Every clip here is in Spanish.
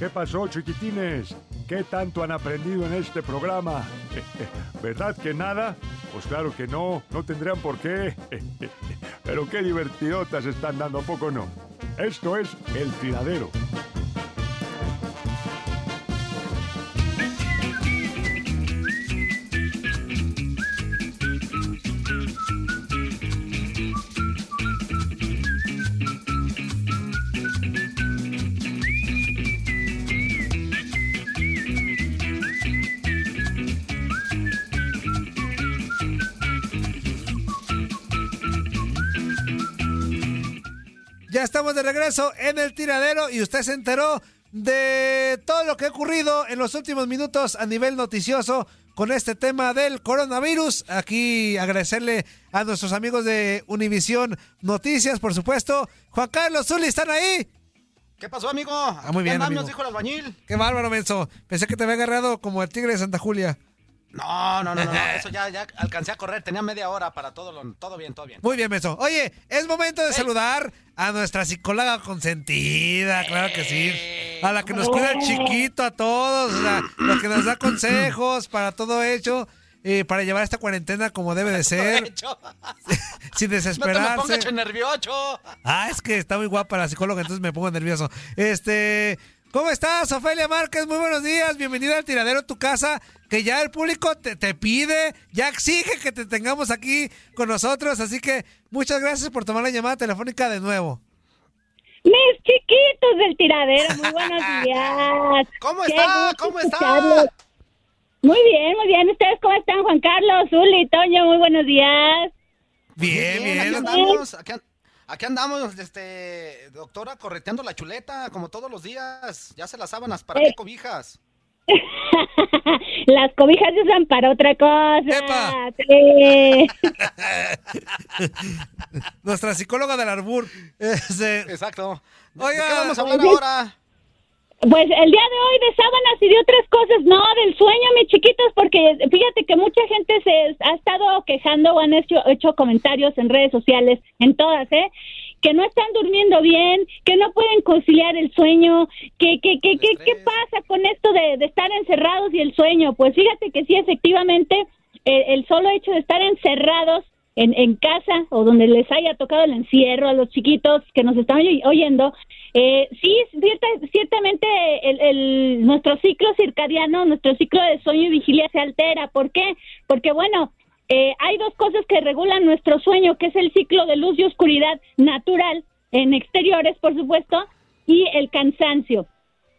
¿Qué pasó, chiquitines? ¿Qué tanto han aprendido en este programa? ¿Verdad que nada? Pues claro que no, no tendrían por qué. Pero qué divertidotas están dando, ¿a poco no? Esto es El Tiradero. Ya estamos de regreso en el tiradero y usted se enteró de todo lo que ha ocurrido en los últimos minutos a nivel noticioso con este tema del coronavirus. Aquí agradecerle a nuestros amigos de Univisión Noticias, por supuesto. Juan Carlos Zuli, ¿están ahí? ¿Qué pasó, amigo? Ah, muy bien, ¿Qué amigo. nos dijo el albañil? Qué bárbaro, menso. Pensé que te había agarrado como el tigre de Santa Julia. No, no, no, no, eso ya, ya alcancé a correr, tenía media hora para todo, lo, todo bien, todo bien. Muy bien, menso. Oye, es momento de saludar a nuestra psicóloga consentida, claro que sí. A la que nos cuida el chiquito, a todos, la, la que nos da consejos para todo hecho. eh, para llevar esta cuarentena como debe de ser, sin No te me desesperarse. pongas nervioso. Ah, es que está muy guapa la psicóloga, entonces me pongo nervioso. Este, ¿cómo estás, Ofelia Márquez? Muy buenos días, bienvenida al tiradero tu casa, que ya el público te, te pide, ya exige que te tengamos aquí con nosotros, así que muchas gracias por tomar la llamada telefónica de nuevo. Mis chiquitos del tiradero, muy buenos días. ¿Cómo está? ¿Cómo está? Muy bien, muy bien. ¿Ustedes cómo están, Juan Carlos, Zuli, Toño? Muy buenos días. Bien, Aquí bien. andamos, aquí, an- aquí andamos, este, doctora, correteando la chuleta, como todos los días. Ya se las sábanas, ¿para Eh. qué cobijas? Las cobijas se usan para otra cosa. ¡Epa! Sí. Nuestra psicóloga del Arbur. Este, Exacto. ¿De Oiga, qué vamos a hablar ahora? Pues el día de hoy de sábanas y de otras cosas, no, del sueño, mis chiquitos, porque fíjate que mucha gente se ha estado quejando o han hecho, hecho comentarios en redes sociales, en todas, ¿eh? Que no están durmiendo bien, que no pueden conciliar el sueño, que, que, que, que ¿qué pasa con esto de, de estar encerrados y el sueño? Pues fíjate que sí, efectivamente, eh, el solo hecho de estar encerrados en, en casa o donde les haya tocado el encierro a los chiquitos que nos están oy- oyendo, eh, sí, cierta- ciertamente el- nuestro ciclo circadiano, nuestro ciclo de sueño y vigilia se altera. ¿Por qué? Porque, bueno, eh, hay dos cosas que regulan nuestro sueño, que es el ciclo de luz y oscuridad natural, en exteriores, por supuesto, y el cansancio.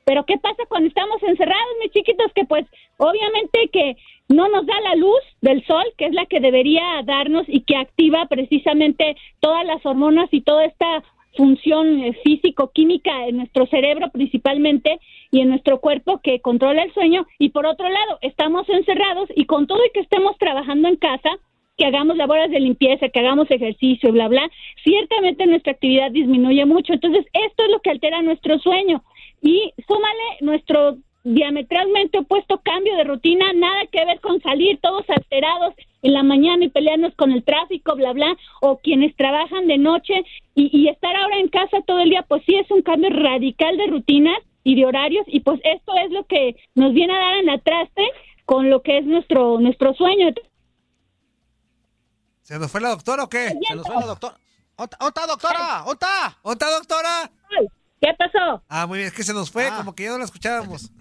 Pero ¿qué pasa cuando estamos encerrados, mis chiquitos? Que pues obviamente que no nos da la luz del sol, que es la que debería darnos y que activa precisamente todas las hormonas y toda esta función eh, físico-química en nuestro cerebro principalmente y en nuestro cuerpo que controla el sueño. Y por otro lado, estamos encerrados y con todo y que estemos trabajando en casa, que hagamos labores de limpieza, que hagamos ejercicio, bla, bla, ciertamente nuestra actividad disminuye mucho. Entonces, esto es lo que altera nuestro sueño. Y súmale nuestro diametralmente opuesto cambio de rutina, nada que ver con salir todos alterados en la mañana y pelearnos con el tráfico, bla, bla, o quienes trabajan de noche y, y estar ahora en casa todo el día, pues sí es un cambio radical de rutinas y de horarios y pues esto es lo que nos viene a dar en la traste con lo que es nuestro nuestro sueño. ¿Se nos fue la doctora o qué? Se nos fue la doctora. ¿Dónde está, doctora? ¿Dónde está? ¿Dónde está, doctora? ¿Qué pasó? Ah, muy bien, es que se nos fue, Ah. como que ya no la escuchábamos.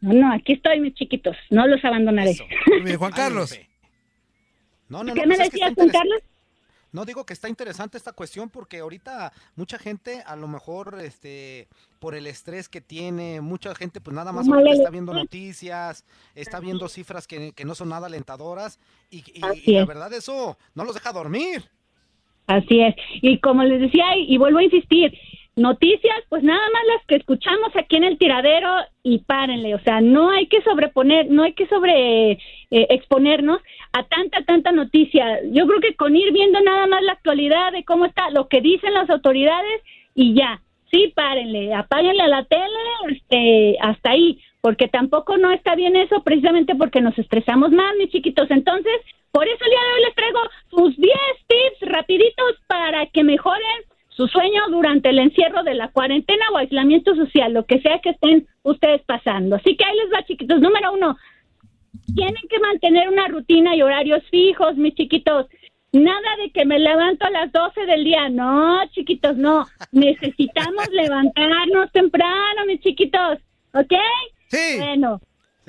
No, no, aquí estoy, mis chiquitos. No los abandonaré. Eso. Juan Carlos. No, no, no. ¿Qué pues me es que está decías, Juan Carlos? No digo que está interesante esta cuestión porque ahorita mucha gente a lo mejor este por el estrés que tiene, mucha gente pues nada más está viendo noticias, está viendo cifras que, que no son nada alentadoras y, y- la verdad eso no los deja dormir. Así es. Y como les decía, y vuelvo a insistir, noticias, pues nada más las que escuchamos aquí en el tiradero y párenle. O sea, no hay que sobreponer, no hay que sobre eh, exponernos a tanta, tanta noticia. Yo creo que con ir viendo nada más la actualidad de cómo está, lo que dicen las autoridades y ya. Sí, párenle, apáguenle a la tele, este, hasta ahí, porque tampoco no está bien eso, precisamente porque nos estresamos más, mis chiquitos. Entonces, por eso el día de hoy les traigo sus 10 tips rapiditos para que mejoren su sueño durante el encierro de la cuarentena o aislamiento social, lo que sea que estén ustedes pasando. Así que ahí les va, chiquitos. Número uno, tienen que mantener una rutina y horarios fijos, mis chiquitos. Nada de que me levanto a las 12 del día. No, chiquitos, no. Necesitamos levantarnos temprano, mis chiquitos. ¿Ok? Sí. Bueno,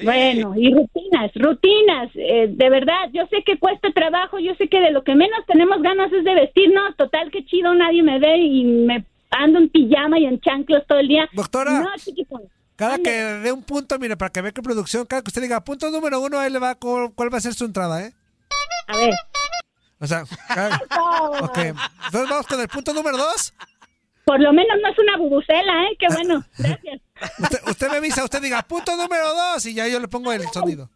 Sí. bueno, y rutinas, rutinas. eh, de verdad, yo sé que cuesta trabajo, yo sé que de lo que menos tenemos ganas es de vestirnos. Total, que chido, nadie me ve y me ando en pijama y en chanclos todo el día. Doctora. No, chiquitos. Cada que dé un punto, mire, para que vea que producción, cada que usted diga punto número uno, ahí le va cu- cuál va a ser su entrada, ¿eh? A ver. O sea, cada- ok. Entonces vamos con el punto número dos. Por lo menos no es una bubucela, ¿eh? Qué bueno. Gracias. Usted, usted me avisa, usted diga punto número dos y ya yo le pongo el sonido.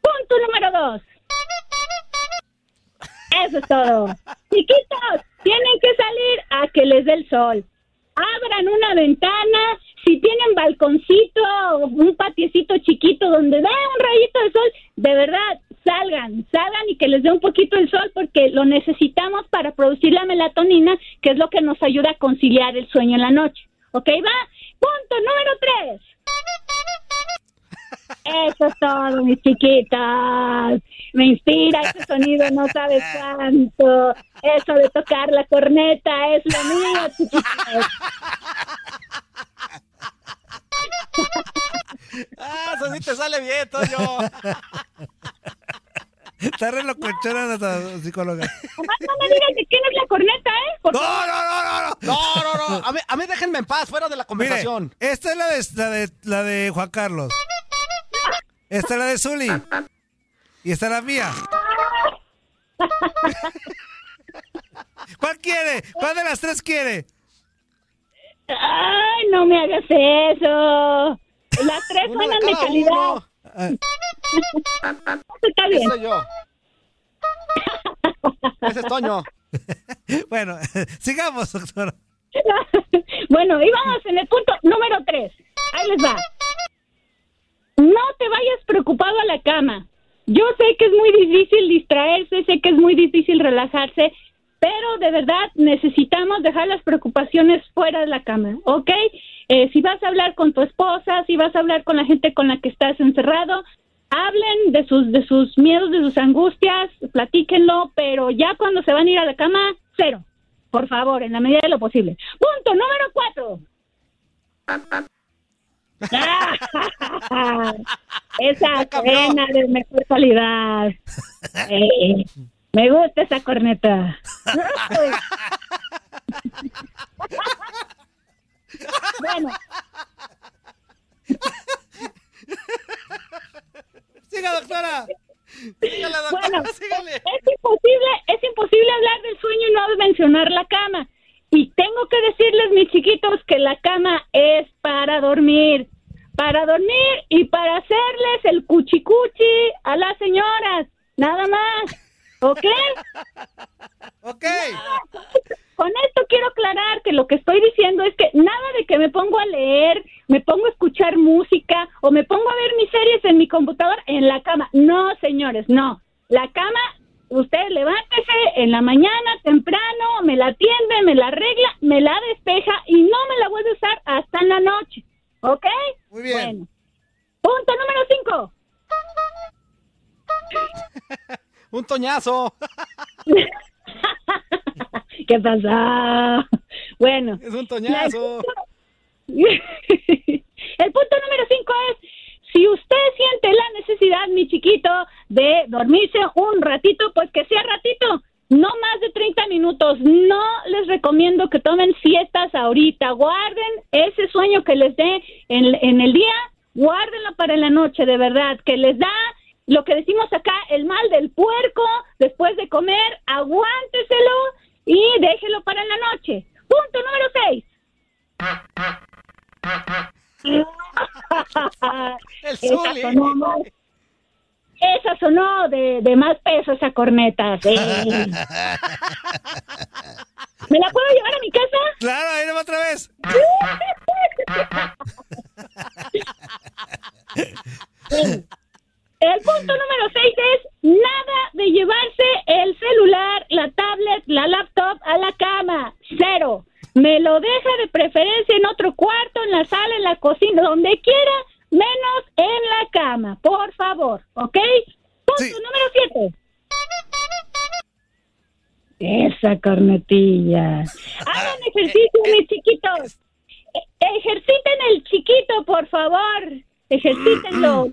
Punto número dos. Eso es todo. Chiquitos, tienen que salir a que les dé el sol. Abran una ventana. Si tienen balconcito o un patiecito chiquito donde dé un rayito de sol, de verdad, salgan, salgan y que les dé un poquito el sol porque lo necesitamos para producir la melatonina, que es lo que nos ayuda a conciliar el sueño en la noche. ¿Ok, va? Punto número tres. Eso es todo, mis chiquitas. Me inspira ese sonido, no sabes cuánto. Eso de tocar la corneta es lo mío, chiquitas. Ah, eso sí te sale bien, Toño. Está re locochona nuestra psicóloga. Nomás no me digas de quién es la corneta, ¿eh? No, no, no, no, no. No, no, no. A mí, a mí déjenme en paz, fuera de la Mire, conversación. esta es la de, la de la de Juan Carlos. Esta es la de Zuli. Y esta es la mía. ¿Cuál quiere? ¿Cuál de las tres quiere? Ay, no me hagas eso. Las tres suenan de calidad. uno. Está Ese bien. soy yo. Ese es Toño. Bueno, sigamos, doctora. bueno, y vamos en el punto número tres. Ahí les va. No te vayas preocupado a la cama. Yo sé que es muy difícil distraerse, sé que es muy difícil relajarse, pero de verdad necesitamos dejar las preocupaciones fuera de la cama, ¿ok? Eh, si vas a hablar con tu esposa, si vas a hablar con la gente con la que estás encerrado, hablen de sus de sus miedos, de sus angustias, platíquenlo, pero ya cuando se van a ir a la cama, cero. Por favor, en la medida de lo posible. Punto número cuatro. esa cambió. cena de mejor calidad. Eh, me gusta esa corneta. bueno, doctora. Sígale, doctora, Bueno, sígale. es imposible, es imposible hablar del sueño y no mencionar la cama. Y tengo que decirles, mis chiquitos, que la cama es para dormir, para dormir Un toñazo. ¿Qué pasa? Bueno. Es un toñazo. El punto número cinco es, si usted siente la necesidad, mi chiquito, de dormirse un ratito, pues que sea ratito, no más de 30 minutos. No les recomiendo que tomen siestas ahorita. Guarden ese sueño que les dé en, en el día, guárdenlo para la noche, de verdad, que les da lo que decimos acá, el mal del puerco, después de comer, aguánteselo y déjelo para la noche. Punto número 6. El esa, sonó, esa sonó de, de más peso esa corneta. sí. ¿Me la puedo llevar a mi casa? Claro, ahí va otra vez. punto número 6 es nada de llevarse el celular, la tablet, la laptop a la cama. Cero. Me lo deja de preferencia en otro cuarto, en la sala, en la cocina, donde quiera, menos en la cama. Por favor, ¿ok? Punto Sí. número 7. Esa cornetilla. Hagan ejercicio, mis chiquitos. E- Ejerciten el chiquito, por favor. Ejercítenlo.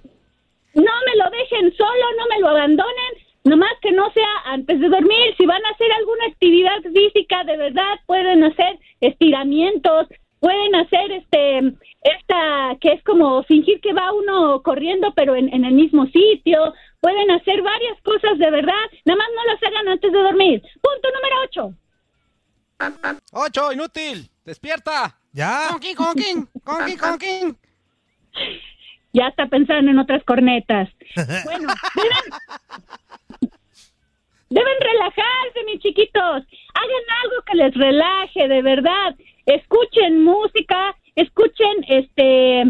No me lo dejen solo, no me lo abandonen. Nomás que no sea antes de dormir. Si van a hacer alguna actividad física, de verdad pueden hacer estiramientos, pueden hacer este esta que es como fingir que va uno corriendo pero en, en el mismo sitio. Pueden hacer varias cosas de verdad. Nada más no las hagan antes de dormir. Punto número 8. Ocho, inútil. Despierta. Ya. Conking, conking, conking, conking. Ya está pensando en otras cornetas. Bueno, deben, deben relajarse, mis chiquitos. Hagan algo que les relaje, de verdad. Escuchen música, escuchen este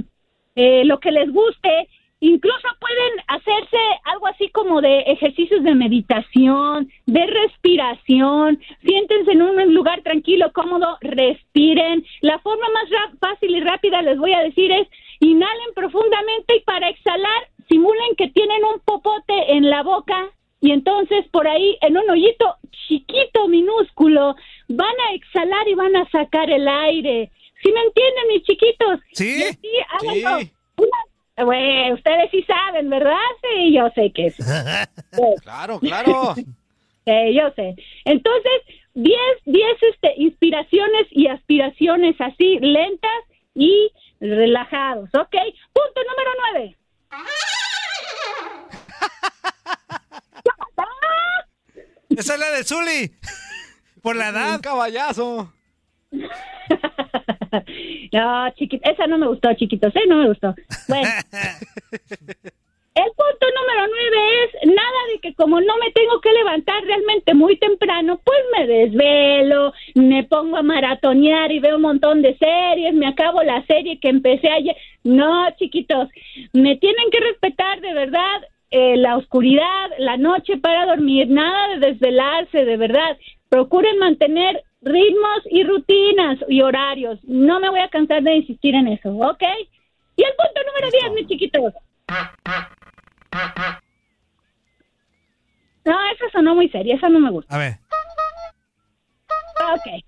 eh, lo que les guste. Incluso pueden hacerse algo así como de ejercicios de meditación, de respiración. Siéntense en un lugar tranquilo, cómodo, respiren. La forma más fácil y rápida les voy a decir es inhalen profundamente y para exhalar simulen que tienen un popote en la boca y entonces por ahí en un hoyito chiquito, minúsculo, van a exhalar y van a sacar el aire. ¿Sí me entienden, mis chiquitos? Sí. Y así háganlo. Sí. Una- Güey, ustedes sí saben, ¿verdad? Sí, yo sé que sí. Claro, claro. Eh, yo sé. Entonces, 10, 10 este, inspiraciones y aspiraciones así, lentas y relajados, ¿ok? Punto número 9. Esa es la de Zuli. Por la Un edad. caballazo. no, chiquito, esa no me gustó, chiquitos, ¿eh? No me gustó. Bueno. El punto número nueve es nada de que como no me tengo que levantar realmente muy temprano, pues me desvelo, me pongo a maratonear y veo un montón de series, me acabo la serie que empecé ayer. No, chiquitos, me tienen que respetar de verdad eh, la oscuridad, la noche para dormir, nada de desvelarse, de verdad. Procuren mantener ritmos y rutinas y horarios. No me voy a cansar de insistir en eso, ¿ok? Y el punto número 10, mis chiquitos. No, esa sonó muy seria, esa no me gusta. A ver. Ok.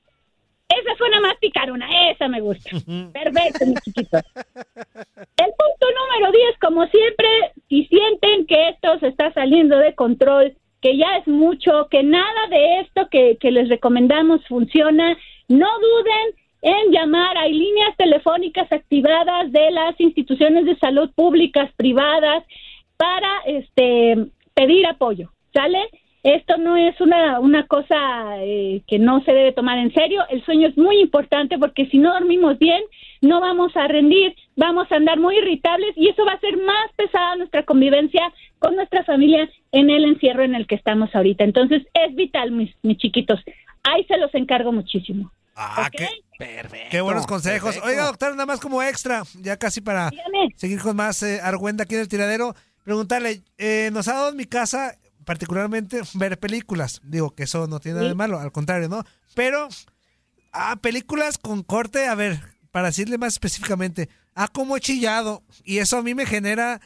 Esa suena más picarona, esa me gusta. Perfecto, mis chiquitos. El punto número 10, como siempre, si sienten que esto se está saliendo de control, que ya es mucho, que nada de esto que, que les recomendamos funciona, no duden en llamar. Hay líneas telefónicas activadas de las instituciones de salud públicas, privadas, para este pedir apoyo, ¿sale? Esto no es una, una cosa eh, que no se debe tomar en serio. El sueño es muy importante porque si no dormimos bien, no vamos a rendir, vamos a andar muy irritables y eso va a hacer más pesada nuestra convivencia con nuestra familia en el encierro en el que estamos ahorita. Entonces es vital, mis, mis chiquitos. Ahí se los encargo muchísimo. Ah, qué, Perfecto. qué buenos consejos. perfecto. Oiga, doctor, nada más como extra, ya casi para Dígame. seguir con más eh, argüenda aquí en el tiradero, preguntarle, eh, nos ha dado en mi casa particularmente ver películas. Digo que eso no tiene nada de malo, al contrario, ¿no? Pero, ah, películas con corte, a ver, para decirle más específicamente, ah, como he chillado. Y eso a mí me genera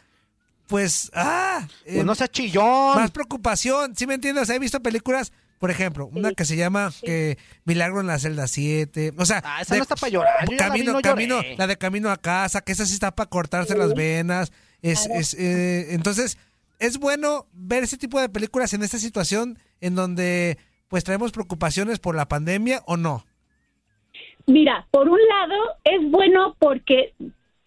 pues, ah, Pues eh, no sea chillón. más preocupación. ¿Sí me entiendes? O sea, he visto películas, por ejemplo, una que se llama que Milagro en la celda 7. O sea, Ah, esa no está pa' llorar, yo la camino, no lloré. camino, la de camino a casa, que esa sí está para cortarse las venas. Es, es, eh, entonces, es bueno ver ese tipo de películas en esta situación en donde pues traemos preocupaciones por la pandemia o no. Mira, por un lado es bueno porque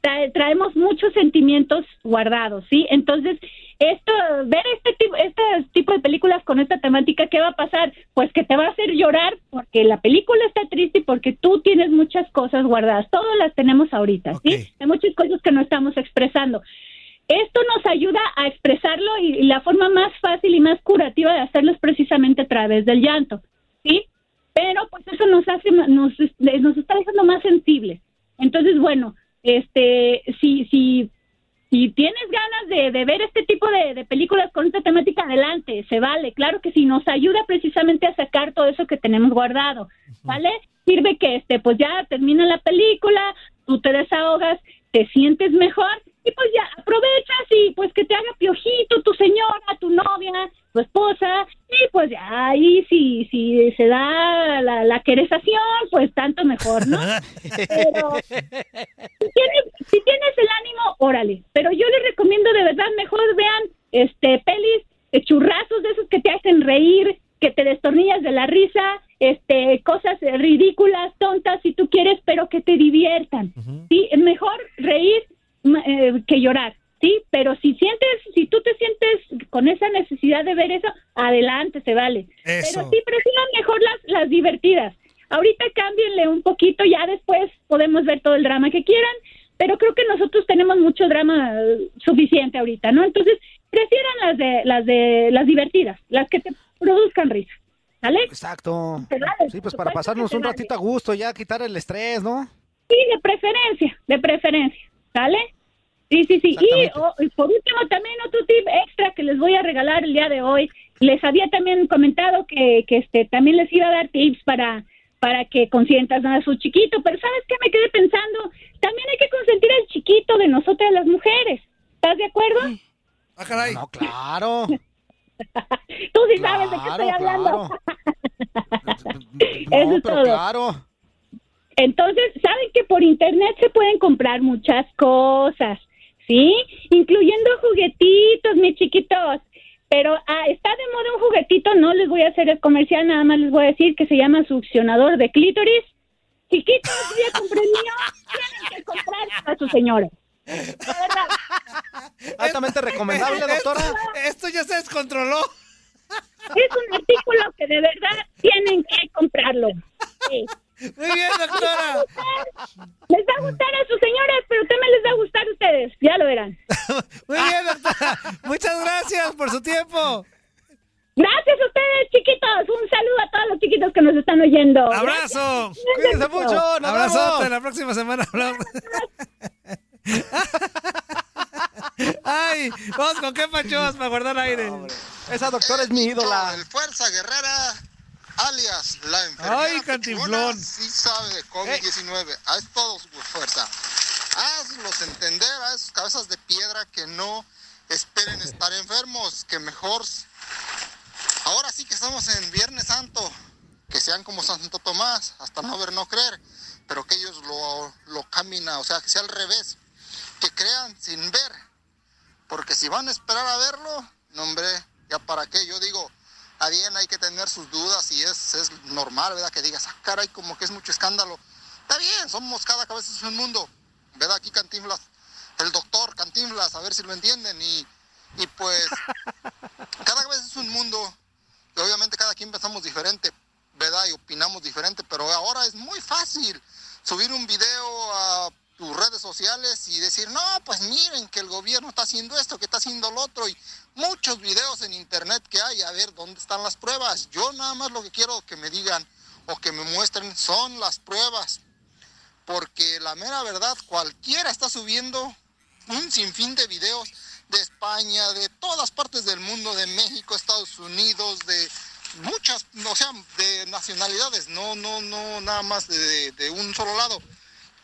tra- traemos muchos sentimientos guardados, ¿sí? Entonces, esto, ver este tipo, este tipo de películas con esta temática, ¿qué va a pasar? Pues que te va a hacer llorar porque la película está triste y porque tú tienes muchas cosas guardadas. Todas las tenemos ahorita, ¿sí? Hay muchas cosas que no estamos expresando. Esto nos ayuda a expresarlo y, y la forma más fácil y más curativa de hacerlo es precisamente a través del llanto, ¿sí? Pero pues eso nos hace, nos, este, nos está dejando más sensibles. Entonces, bueno, este, si, si, si tienes ganas de, de ver este tipo de, de películas con esta temática, adelante, se vale. Claro que sí, nos ayuda precisamente a sacar todo eso que tenemos guardado, ¿vale? Sirve que, este, pues ya termina la película, tú te desahogas, te sientes mejor y pues ya aprovechas y pues que te haga piojito tu señora, tu novia, tu esposa y pues ya ahí si, si se da la, la querezación, pues tanto mejor, ¿no? Pero si tienes, si tienes el ánimo, órale. Pero yo les recomiendo de verdad, mejor vean este pelis de churrazos de esos que te hacen reír, que te destornillas de la risa, este cosas eh, ridículas, tontas, si tú quieres, pero que te diviertan. Sí, mejor reír eh, que llorar. Sí, pero si sientes, si tú te sientes con esa necesidad de ver eso, adelante, se vale. Eso. Pero sí prefieran mejor las, las divertidas. Ahorita cámbienle un poquito, ya después podemos ver todo el drama que quieran, pero creo que nosotros tenemos mucho drama eh, suficiente ahorita, ¿no? Entonces, prefieran las de las de las divertidas, las que te produzcan risa. ¿Sale? Exacto. Vale, Sí, pues para pasarnos un vale. ratito a gusto, ya quitar el estrés, ¿no? Sí, de preferencia, ¿sale? Sí, sí, sí. Y, Exactamente. oh, y por último, también otro tip extra que les voy a regalar el día de hoy. Les había también comentado que, que este también les iba a dar tips para para que consientan a su chiquito, pero ¿sabes qué? Me quedé pensando, también hay que consentir al chiquito de nosotras las mujeres. ¿Estás de acuerdo? Ah, caray. No, claro. Tú sí sabes de qué estoy hablando. No, Eso es pero todo. claro. Entonces, saben que por internet se pueden comprar muchas cosas, ¿sí? Incluyendo juguetitos, mis chiquitos. Pero ah, está de moda un juguetito, no les voy a hacer el comercial, nada más les voy a decir que se llama succionador de clítoris. Chiquitos, ya compré el mío, tienen que comprar a su señora. Altamente recomendable, doctora. Esto ya se descontroló. es un artículo que de verdad tienen que comprarlo. Sí. Muy bien, doctora. Les va a gustar a sus señoras, pero también les va a gustar a ustedes, ya lo verán. Muy bien, doctora. Muchas gracias por su tiempo. Gracias a ustedes, chiquitos. Un saludo a todos los chiquitos que nos están oyendo. Abrazo. Cuídense mucho. Nos Abrazote. vemos. La próxima semana hablamos. Ay, vamos con qué pachos para guardar aire. Esa doctora es mi ídola. El Fuerza Guerrera, alias la enfermera. Ay, Cantinflón. Sí sabe de COVID-19. Haz todo su fuerza. Hazlos entender a esas cabezas de piedra que no esperen estar enfermos, que mejor... Ahora sí que estamos en Viernes Santo, que sean como Santo Tomás, hasta no ver, no creer, pero que ellos lo, lo camina, o sea, que sea al revés, que crean sin ver, porque si van a esperar a verlo, no hombre, ya para qué, yo digo, bien, hay que tener sus dudas y es, es normal, ¿verdad? Que digas, ah, caray, como que es mucho escándalo. Está bien, somos cada cabeza es un mundo, ¿verdad? Aquí Cantinflas, el doctor Cantinflas, a ver si lo entienden y, y pues cada cabeza es un mundo y obviamente cada quien pensamos diferente, ¿verdad? Y opinamos diferente, pero ahora es muy fácil subir un video a tus redes sociales y decir, no, pues miren que el gobierno está haciendo esto, que está haciendo lo otro, y muchos videos en internet que hay, a ver dónde están las pruebas. Yo nada más lo que quiero que me digan o que me muestren son las pruebas, porque la mera verdad, cualquiera está subiendo un sinfín de videos de España, de todas partes del mundo, de México, Estados Unidos, de muchas, o sea, de nacionalidades, no, no, no, nada más de, de un solo lado.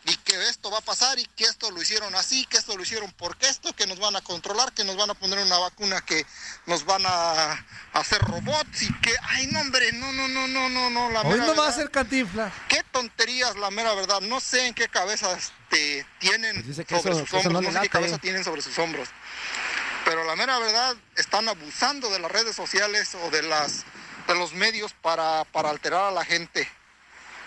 Y que esto va a pasar y que esto lo hicieron así, que esto lo hicieron porque esto, que nos van a controlar, que nos van a poner una vacuna que nos van a hacer robots y que, ay no hombre, no, no, no, no, no, no, la Hoy mera no va a ser cantinfla. Qué tonterías, la mera verdad, no sé en qué cabezas te tienen Pues sobre eso- sus hombros, no sé qué cabeza tienen sobre sus hombros. Pero la mera verdad, están abusando de las redes sociales o de las de los medios para, para alterar a la gente.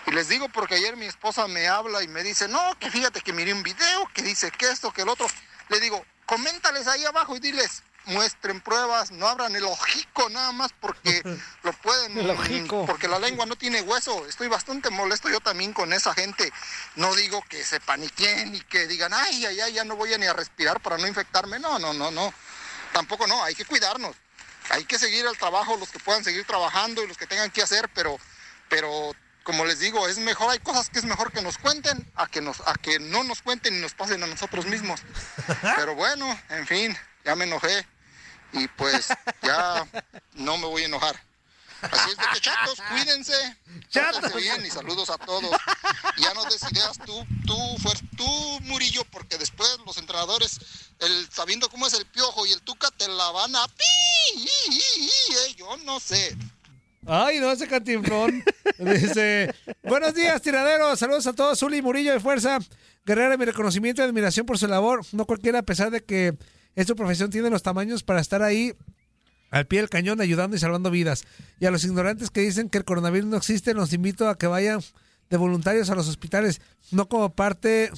Y les digo porque ayer mi esposa me habla y me dice, no, que fíjate que miré un video que dice que esto, que el otro. Le digo, coméntales ahí abajo y diles, muestren pruebas, no abran el ojico nada más porque lo pueden, El ojico. porque la lengua no tiene hueso. Estoy bastante molesto yo también con esa gente. No digo que se paniquen y que digan, ay, ay, ay, ya no voy a ni a respirar para no infectarme. No, no, no, no. Tampoco no, hay que cuidarnos. Hay que seguir el trabajo, los que puedan seguir trabajando y los que tengan que hacer, pero, pero como les digo, es mejor, hay cosas que es mejor que nos cuenten a que nos, a que no nos cuenten y nos pasen a nosotros mismos. Pero bueno, en fin, ya me enojé y pues ya no me voy a enojar. Así es de que chatos, cuídense, Chatos. bien y saludos a todos. Ya no des ideas tú, tú, tú Murillo, porque después los entrenadores, el, sabiendo cómo es el piojo y el tuca, te la van a eh, yo no sé. Ay, no, ese cantinflón. Dice, buenos días, tiraderos. Saludos a todos. Zuli Murillo de Fuerza. Guerrera, mi reconocimiento y admiración por su labor. No cualquiera, a pesar de que es su profesión, tiene los tamaños para estar ahí al pie del cañón ayudando y salvando vidas. Y a los ignorantes que dicen que el coronavirus no existe, los invito a que vayan de voluntarios a los hospitales, no como parte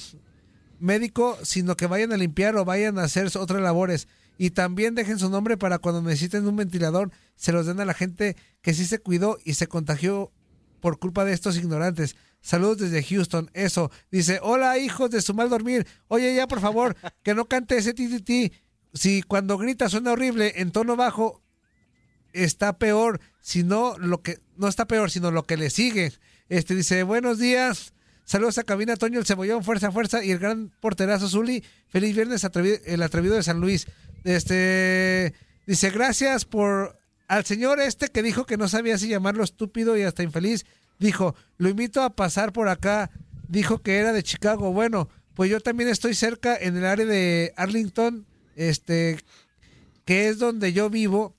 médico, sino que vayan a limpiar o vayan a hacer otras labores. Y también dejen su nombre para cuando necesiten un ventilador, se los den a la gente que sí se cuidó y se contagió por culpa de estos ignorantes. Saludos desde Houston. Eso. Dice, hola hijos de su mal dormir. Oye ya, por favor, que no cante ese tititi. Si cuando grita suena horrible en tono bajo, está peor, sino lo que no está peor, sino lo que le sigue. Este dice, "Buenos días. Saludos a Cabina Toño el Cebollón, fuerza, fuerza y el gran porterazo Zuli. Feliz viernes atrevi- el atrevido de San Luis." Este dice, "Gracias por al señor este que dijo que no sabía si llamarlo estúpido y hasta infeliz. Dijo, "Lo invito a pasar por acá." Dijo que era de Chicago. Bueno, pues yo también estoy cerca en el área de Arlington, este que es donde yo vivo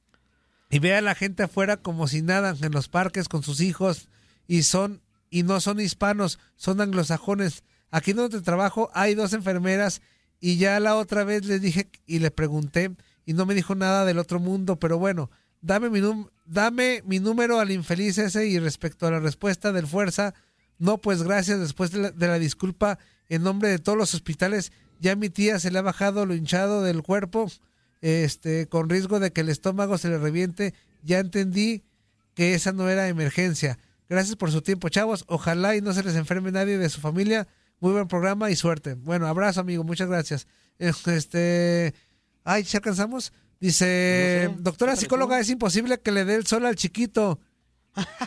y ve a la gente afuera como si nada en los parques con sus hijos y son y no son hispanos, son anglosajones. Aquí donde trabajo hay dos enfermeras y ya la otra vez les dije y le pregunté y no me dijo nada del otro mundo, pero bueno, dame mi num- dame mi número al infeliz ese y respecto a la respuesta del fuerza, no pues gracias después de la, de la disculpa en nombre de todos los hospitales, ya mi tía se le ha bajado lo hinchado del cuerpo este, con riesgo de que el estómago se le reviente, ya entendí que esa no era emergencia. Gracias por su tiempo, chavos. Ojalá y no se les enferme nadie de su familia. Muy buen programa y suerte. Bueno, abrazo, amigo. Muchas gracias. Este, ay, ¿ya alcanzamos? Dice, No sé, doctora ¿qué psicóloga, es imposible que le dé el sol al chiquito.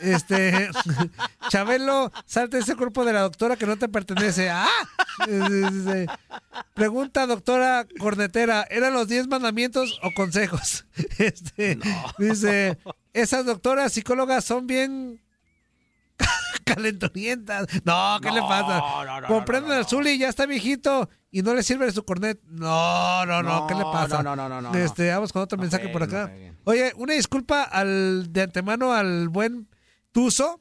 Este, Chabelo, salte de ese cuerpo de la doctora que no te pertenece. ¡Ah! Dice, Pregunta, doctora cornetera, ¿eran los 10 mandamientos o consejos? Este, Dice, esas doctoras psicólogas son bien calenturientas. No, ¿qué le pasa? no, Comprenden no, no, al Zuli, ya está viejito y no le sirve su cornet. No, no, no, ¿qué le pasa? no, no, no, no. Este, vamos con otro mensaje por acá. Oye, una disculpa al de antemano al buen Tuzo,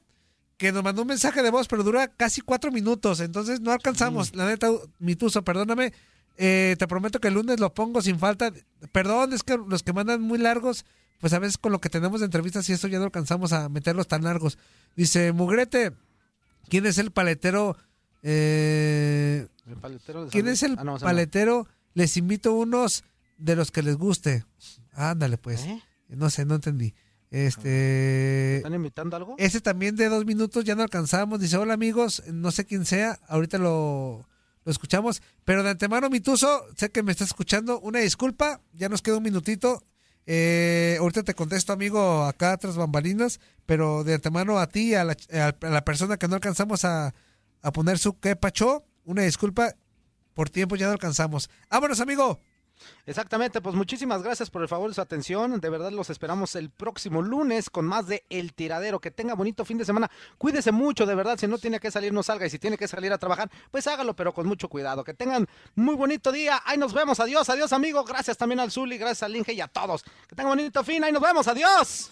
que nos mandó un mensaje de voz, pero dura casi cuatro minutos, entonces no alcanzamos. La neta, mi Tuzo, perdóname. Eh, te prometo que el lunes lo pongo sin falta. Perdón, es que los que mandan muy largos, pues a veces con lo que tenemos de entrevistas y esto ya no alcanzamos a meterlos tan largos. Dice, Mugrete, ¿quién es el paletero? Eh, El paletero de ¿Quién es el Ah, no, paletero? Les invito unos de los que les guste. Ándale, pues. ¿Eh? No sé, no entendí. Este. ¿Están invitando algo? Ese también de dos minutos ya no alcanzamos. Dice, hola amigos, no sé quién sea, ahorita lo, lo escuchamos. Pero de antemano, Mituso, sé que me estás escuchando. Una disculpa, ya nos queda un minutito. Eh, ahorita te contesto, amigo, acá tras bambalinas. Pero de antemano a ti, a la, a la persona que no alcanzamos a, a poner su que pacho, una disculpa. Por tiempo ya no alcanzamos. Vámonos, amigo. Exactamente, pues muchísimas gracias por el favor de su atención. De verdad los esperamos el próximo lunes con más de El Tiradero. Que tenga bonito fin de semana. Cuídese mucho, de verdad. Si no tiene que salir, no salga. Y si tiene que salir a trabajar, pues hágalo, pero con mucho cuidado. Que tengan muy bonito día. Ahí nos vemos. Adiós, adiós, amigo. Gracias también al Zuli, gracias al Inge y a todos. Que tengan bonito fin. Ahí nos vemos. Adiós.